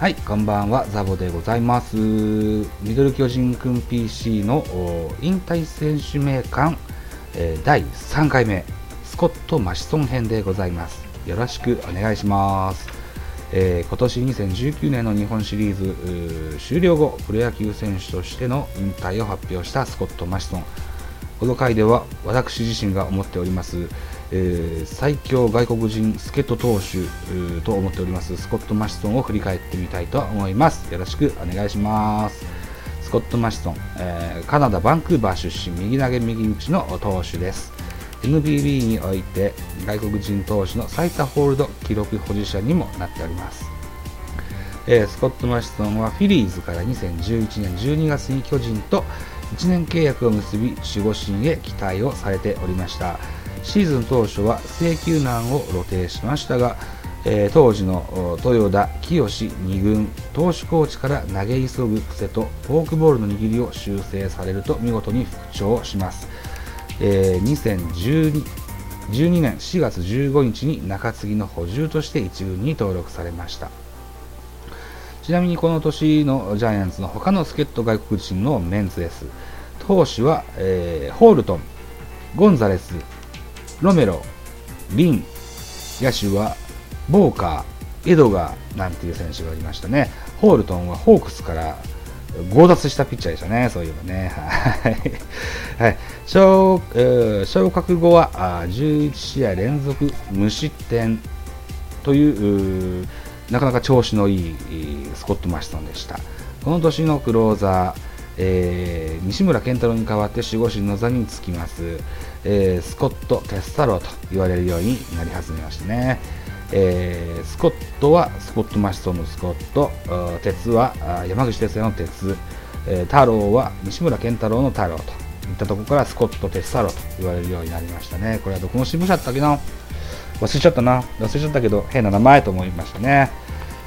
はい、こんばんは、ザボでございます。ミドル巨人くん PC の引退選手名鑑、えー、第3回目、スコット・マシソン編でございます。よろしくお願いします。えー、今年2019年の日本シリーズ終了後、プロ野球選手としての引退を発表したスコット・マシソン。この回では私自身が思っております、えー、最強外国人助っ人投手と思っておりますスコット・マシソンを振り返ってみたいと思います。よろしくお願いします。スコット・マシソン、えー、カナダ・バンクーバー出身右投げ右打ちの投手です。NBB において外国人投手の最多ホールド記録保持者にもなっております。えー、スコット・マシソンはフィリーズから2011年12月に巨人と1年契約を結び守護神へ期待をされておりました。シーズン当初は請求難を露呈しましたが、えー、当時の豊田清2軍投手コーチから投げ急ぐ癖とフォークボールの握りを修正されると見事に復調します、えー、2012 12年4月15日に中継ぎの補充として1軍に登録されましたちなみにこの年のジャイアンツの他の助っ人外国人のメンツです。投手は、えー、ホールトン、ゴンザレス、ロメロ、リン、野手はボーカー、エドガーなんていう選手がいましたね。ホールトンはホークスから強奪したピッチャーでしたね、そういえばね。はい。昇昇格後はあ11試合連続無失点というなかなか調子のいいスコット・マシソンでした。この年のクローザー、えー、西村健太郎に代わって守護神の座につきます、えー、スコット・テスタローと言われるようになり始めましたね。えー、スコットはスコット・マシソンのスコット、鉄は山口哲也の鉄、えー、太郎は西村健太郎の太郎といったところからスコット・テスタローと言われるようになりましたね。これはどこの支部社だったっけな？忘れちゃったな。忘れちゃったけど、変な名前と思いましたね。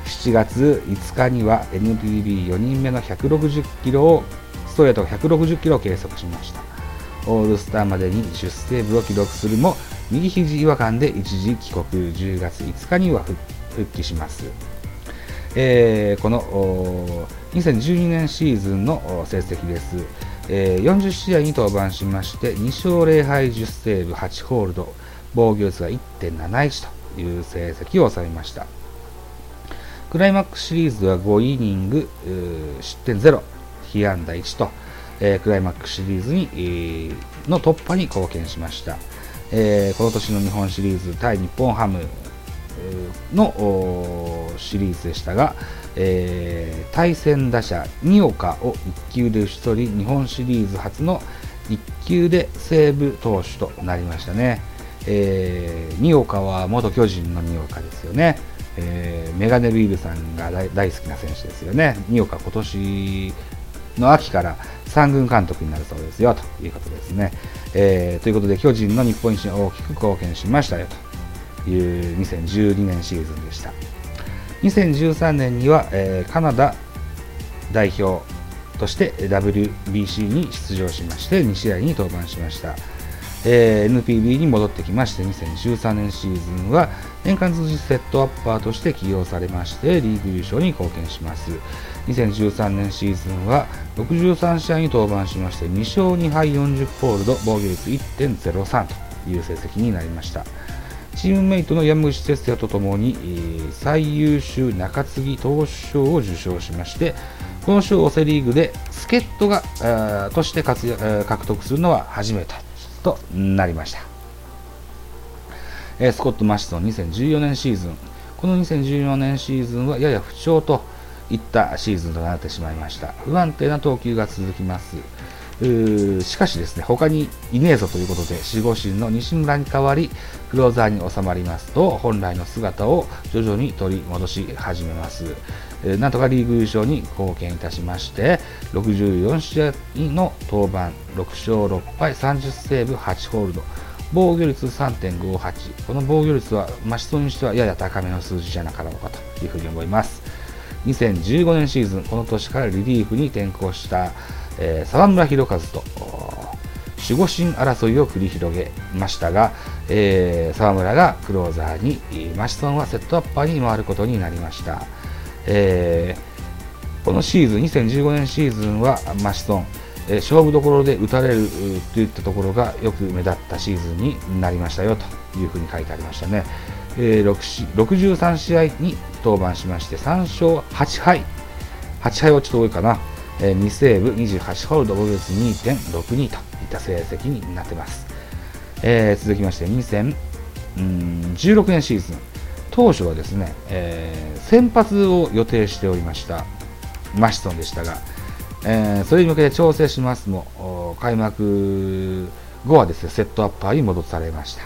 7月5日には NPB4 人目の160キロを、ストレート160キロを計測しました。オールスターまでに10セーブを記録するも、右肘違和感で一時帰国、10月5日には復帰します。えー、この2012年シーズンの成績です。えー、40試合に登板しまして、2勝0敗10セーブ8ホールド、防御率が1.71という成績を収めました。クライマックスシリーズは5イニング失点0、被安打1と、えー、クライマックスシリーズに、えー、の突破に貢献しました。えー、この年の日本シリーズ対日本ハムのシリーズでしたが、えー、対戦打者2岡を1球で打ち取り日本シリーズ初の1球で西武投手となりましたね。えー、岡は元巨人の二岡ですよね、えー、メガネビールさんが大好きな選手ですよね二岡今年の秋から三軍監督になるそうですよということですね、えー、ということで巨人の日本一に大きく貢献しましたよという2012年シーズンでした。2013年には、えー、カナダ代表として WBC に出場しまして2試合に登板しました。えー、NPB に戻ってきまして2013年シーズンは年間通じセットアッパーとして起用されましてリーグ優勝に貢献します2013年シーズンは63試合に登板しまして2勝2敗40ホールド防御率1.03という成績になりましたチームメイトの山口哲也とともに、最優秀中継ぎ投手賞を受賞しましてこの賞をセ・リーグで助っ人がとして獲得するのは初めてとなりました。えスコット・マシソン2014年シーズン。この2014年シーズンはやや不調といったシーズンとなってしまいました。不安定な投球が続きます。しかしですね、他にいねえぞということで、守護神の西村に代わり、クローザーに収まりますと、本来の姿を徐々に取り戻し始めます。なんとかリーグ優勝に貢献いたしまして、64試合の登板、6勝6敗、30セーブ、8ホールド、防御率3.58。この防御率は、マシソンにしてはやや高めの数字じゃなかろうかというふうに思います。2015年シーズン、この年からリリーフに転向した、えー、沢村博和と守護神争いを繰り広げましたが、えー、沢村がクローザーに、マシソンはセットアッパーに回ることになりました。えー、このシーズン、2015年シーズンはマシソン、え、勝負どころで打たれるといったところがよく目立ったシーズンになりましたよというふうに書いてありましたね。えー、63試合に登板しまして3勝8敗、8敗はちょっと多いかな、えー、2セーブ28ホールド防御率2.62といった成績になってます。えー、続きまして2016年シーズン当初はですね、えー、先発を予定しておりましたマシソンでしたが、えー、それに向けて調整しますも開幕後はですねセットアッパーに戻されました。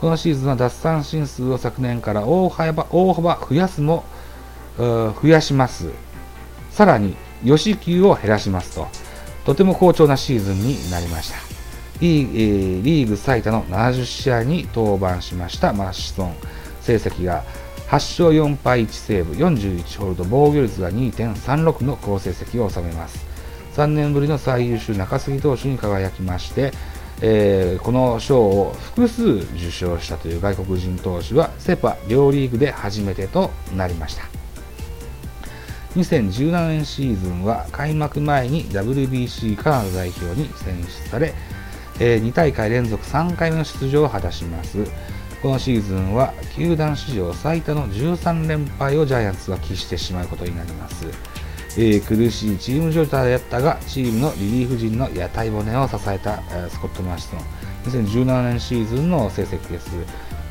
このシーズンは奪三振数を昨年から大幅大幅増やすも増やします。さらに吉球を減らしますと。とても好調なシーズンになりました。リー,、リーグ最多の70試合に登板しましたマッシソン。成績が8勝4敗1セーブ41ホールド防御率が2.36の好成績を収めます3年ぶりの最優秀中継ぎ投手に輝きまして、えー、この賞を複数受賞したという外国人投手はセ・パ両リーグで初めてとなりました2017年シーズンは開幕前に WBC カナダ代表に選出されえー、2大会連続3回目の出場を果たします。このシーズンは球団史上最多の13連敗をジャイアンツは喫してしまうことになります。えー、苦しいチーム状態だったが、チームのリリーフ陣の屋台骨を支えた、スコット・マーシソン。2017年シーズンの成績です。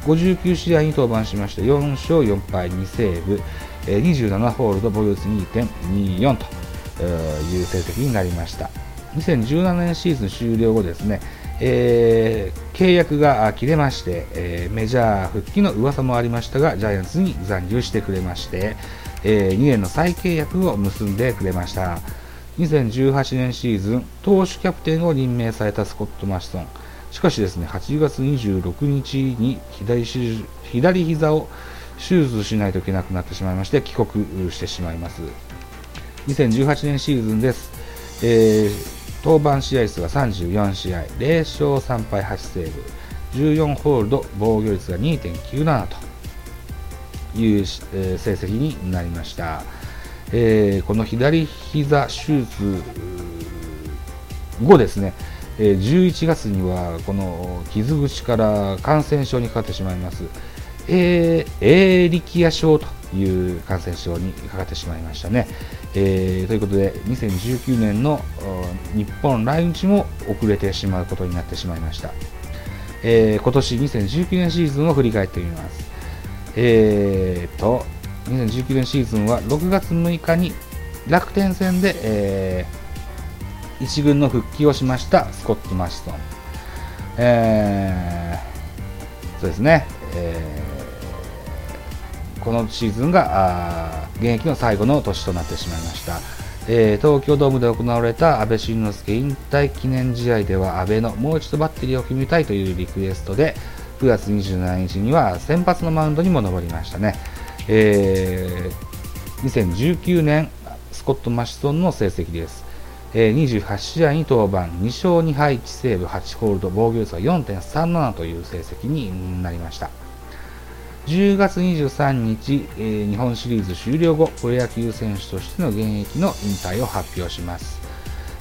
59試合に登板しまして、4勝4敗2セーブ、えー、27ホールド防御率2.24という成績になりました。2017年シーズン終了後ですね、えー、契約が切れまして、えー、メジャー復帰の噂もありましたが、ジャイアンツに残留してくれまして、えー、2年の再契約を結んでくれました。2018年シーズン、投手キャプテンを任命されたスコット・マシソン。しかしですね、8月26日に左左膝を手術しないといけなくなってしまいまして、帰国してしまいます。2018年シーズンです。えー登板試合数が34試合、0勝3敗8セーブ、14ホールド、防御率が2.97という、えー、成績になりました。えー、この左膝手術後ですね、えー、11月にはこの傷口から感染症にかかってしまいます、えエーリキア症という感染症にかかってしまいましたね。えー、ということで、2019年の日本来日も遅れてしまうことになってしまいました。えー、今年2019年シーズンを振り返ってみます。えーと、2019年シーズンは6月6日に楽天戦で、えー、1軍の復帰をしましたスコット・マシソン。えー、そうですね、えーこのシーズンが現役の最後の年となってしまいました。えー、東京ドームで行われた阿部慎之助引退記念試合では阿部のもう一度バッテリーを決めたいというリクエストで9月27日には先発のマウンドにも上りましたね、えー、2019年スコット・マシソンの成績です、えー、28試合に登板。2勝2敗1セーブ8ホールド防御率は4.37という成績になりました。10月23日、えー、日本シリーズ終了後、プロ野球選手としての現役の引退を発表します。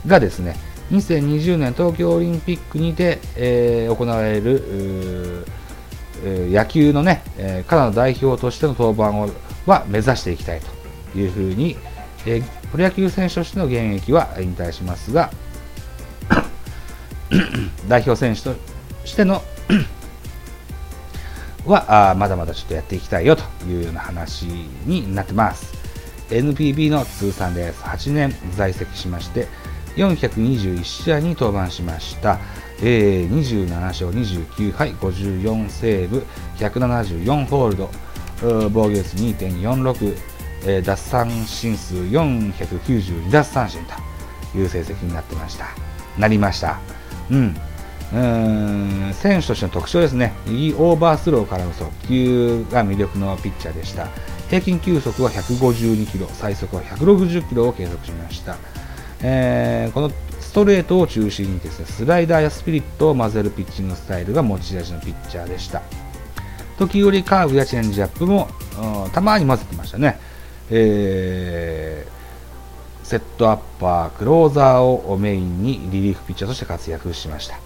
がですね、2020年東京オリンピックにて、えー、行われる、野球のね、えー、カナダ代表としての登板をは目指していきたいというふうに、え、プロ野球選手としての現役は引退しますが、代表選手としてのはあまだまだちょっとやっていきたいよというような話になってます。NPB の通算です。8年在籍しまして421試合に登板しました、えー、27勝29敗54セーブ174ホールド。防御率2.46、えー、奪三振数492奪三振という成績になってました。なりました。うん。うん選手としての特徴ですね、右オーバースローからの速球が魅力のピッチャーでした。平均球速は152キロ、最速は160キロを計測しました。えー、このストレートを中心にですね、スライダーやスプリットを混ぜるピッチングスタイルが持ち味のピッチャーでした。時折カーブやチェンジアップも、たまに混ぜてましたね。えー、セットアッパー、クローザーをメインにリリーフピッチャーとして活躍しました。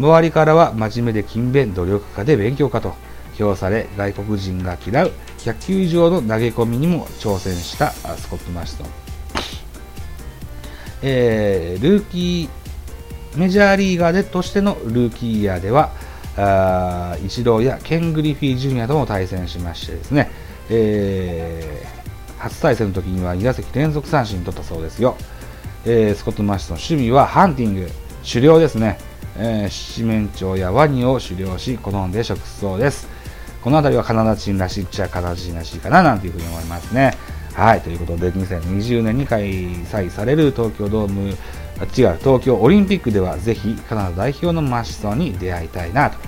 周りからは真面目で勤勉、努力家で勉強家と評され、外国人が嫌う100球以上の投げ込みにも挑戦したスコット・マシソン。えー、ルーキー、メジャーリーガーでとしてのルーキーイヤーでは、あイチローやケン・グリフィー・ジュニアとも対戦しましてですね、えー、初対戦の時には2打席連続三振取ったそうですよ。えー、スコット・マシソン、趣味はハンティング、狩猟ですね。えー、七面鳥やワニを狩猟し、好んで食すそうです。この辺りはカナダ人らしいっちゃカナダ人らしいかななんていうふうに思いますね。はい、ということで2020年に開催される東京ドーム、違う、東京オリンピックではぜひカナダ代表のマシソンに出会いたいなと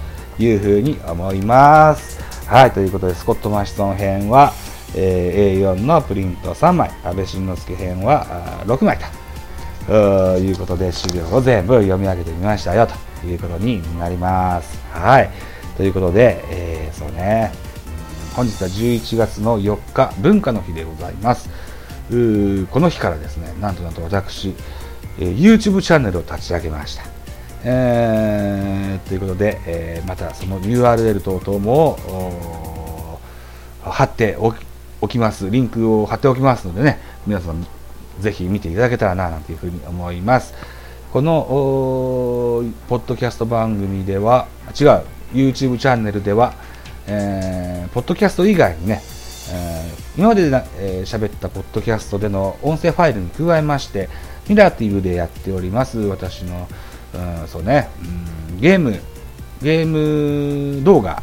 いうふうに思います。はい、ということでスコット・マシソン編は、えー、A4 のプリント3枚、安倍晋之助編は6枚と。ということで資料を全部読み上げてみましたよということになります。はい。ということで、えー、そうね、本日は11月の4日、文化の日でございますう。この日からですね、なんとなんと私、え、YouTube チャンネルを立ち上げました。えー、ということで、えー、またその URL 等々も貼っておきます。リンクを貼っておきますのでね、皆さんぜひ見ていただけたらな、なんていうふうに思います。この、ポッドキャスト番組では、違う、YouTube チャンネルでは、えー、ポッドキャスト以外にね、えー、今まで喋、えー、ったポッドキャストでの音声ファイルに加えまして、ミラティブでやっております、私の、うん、そうね、うん、ゲーム、ゲーム動画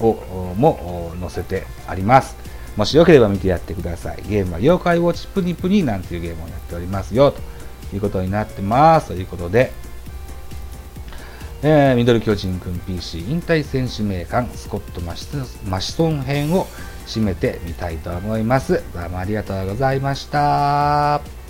をも載せてあります。もしよければ見てやってください。ゲームは妖怪ウォッチプニプニなんていうゲームをやっておりますよ、ということになってます。ということで、えー、ミドル巨人くん PC 引退選手名鑑スコットマシマシソン編を締めてみたいと思います。どうもありがとうございました。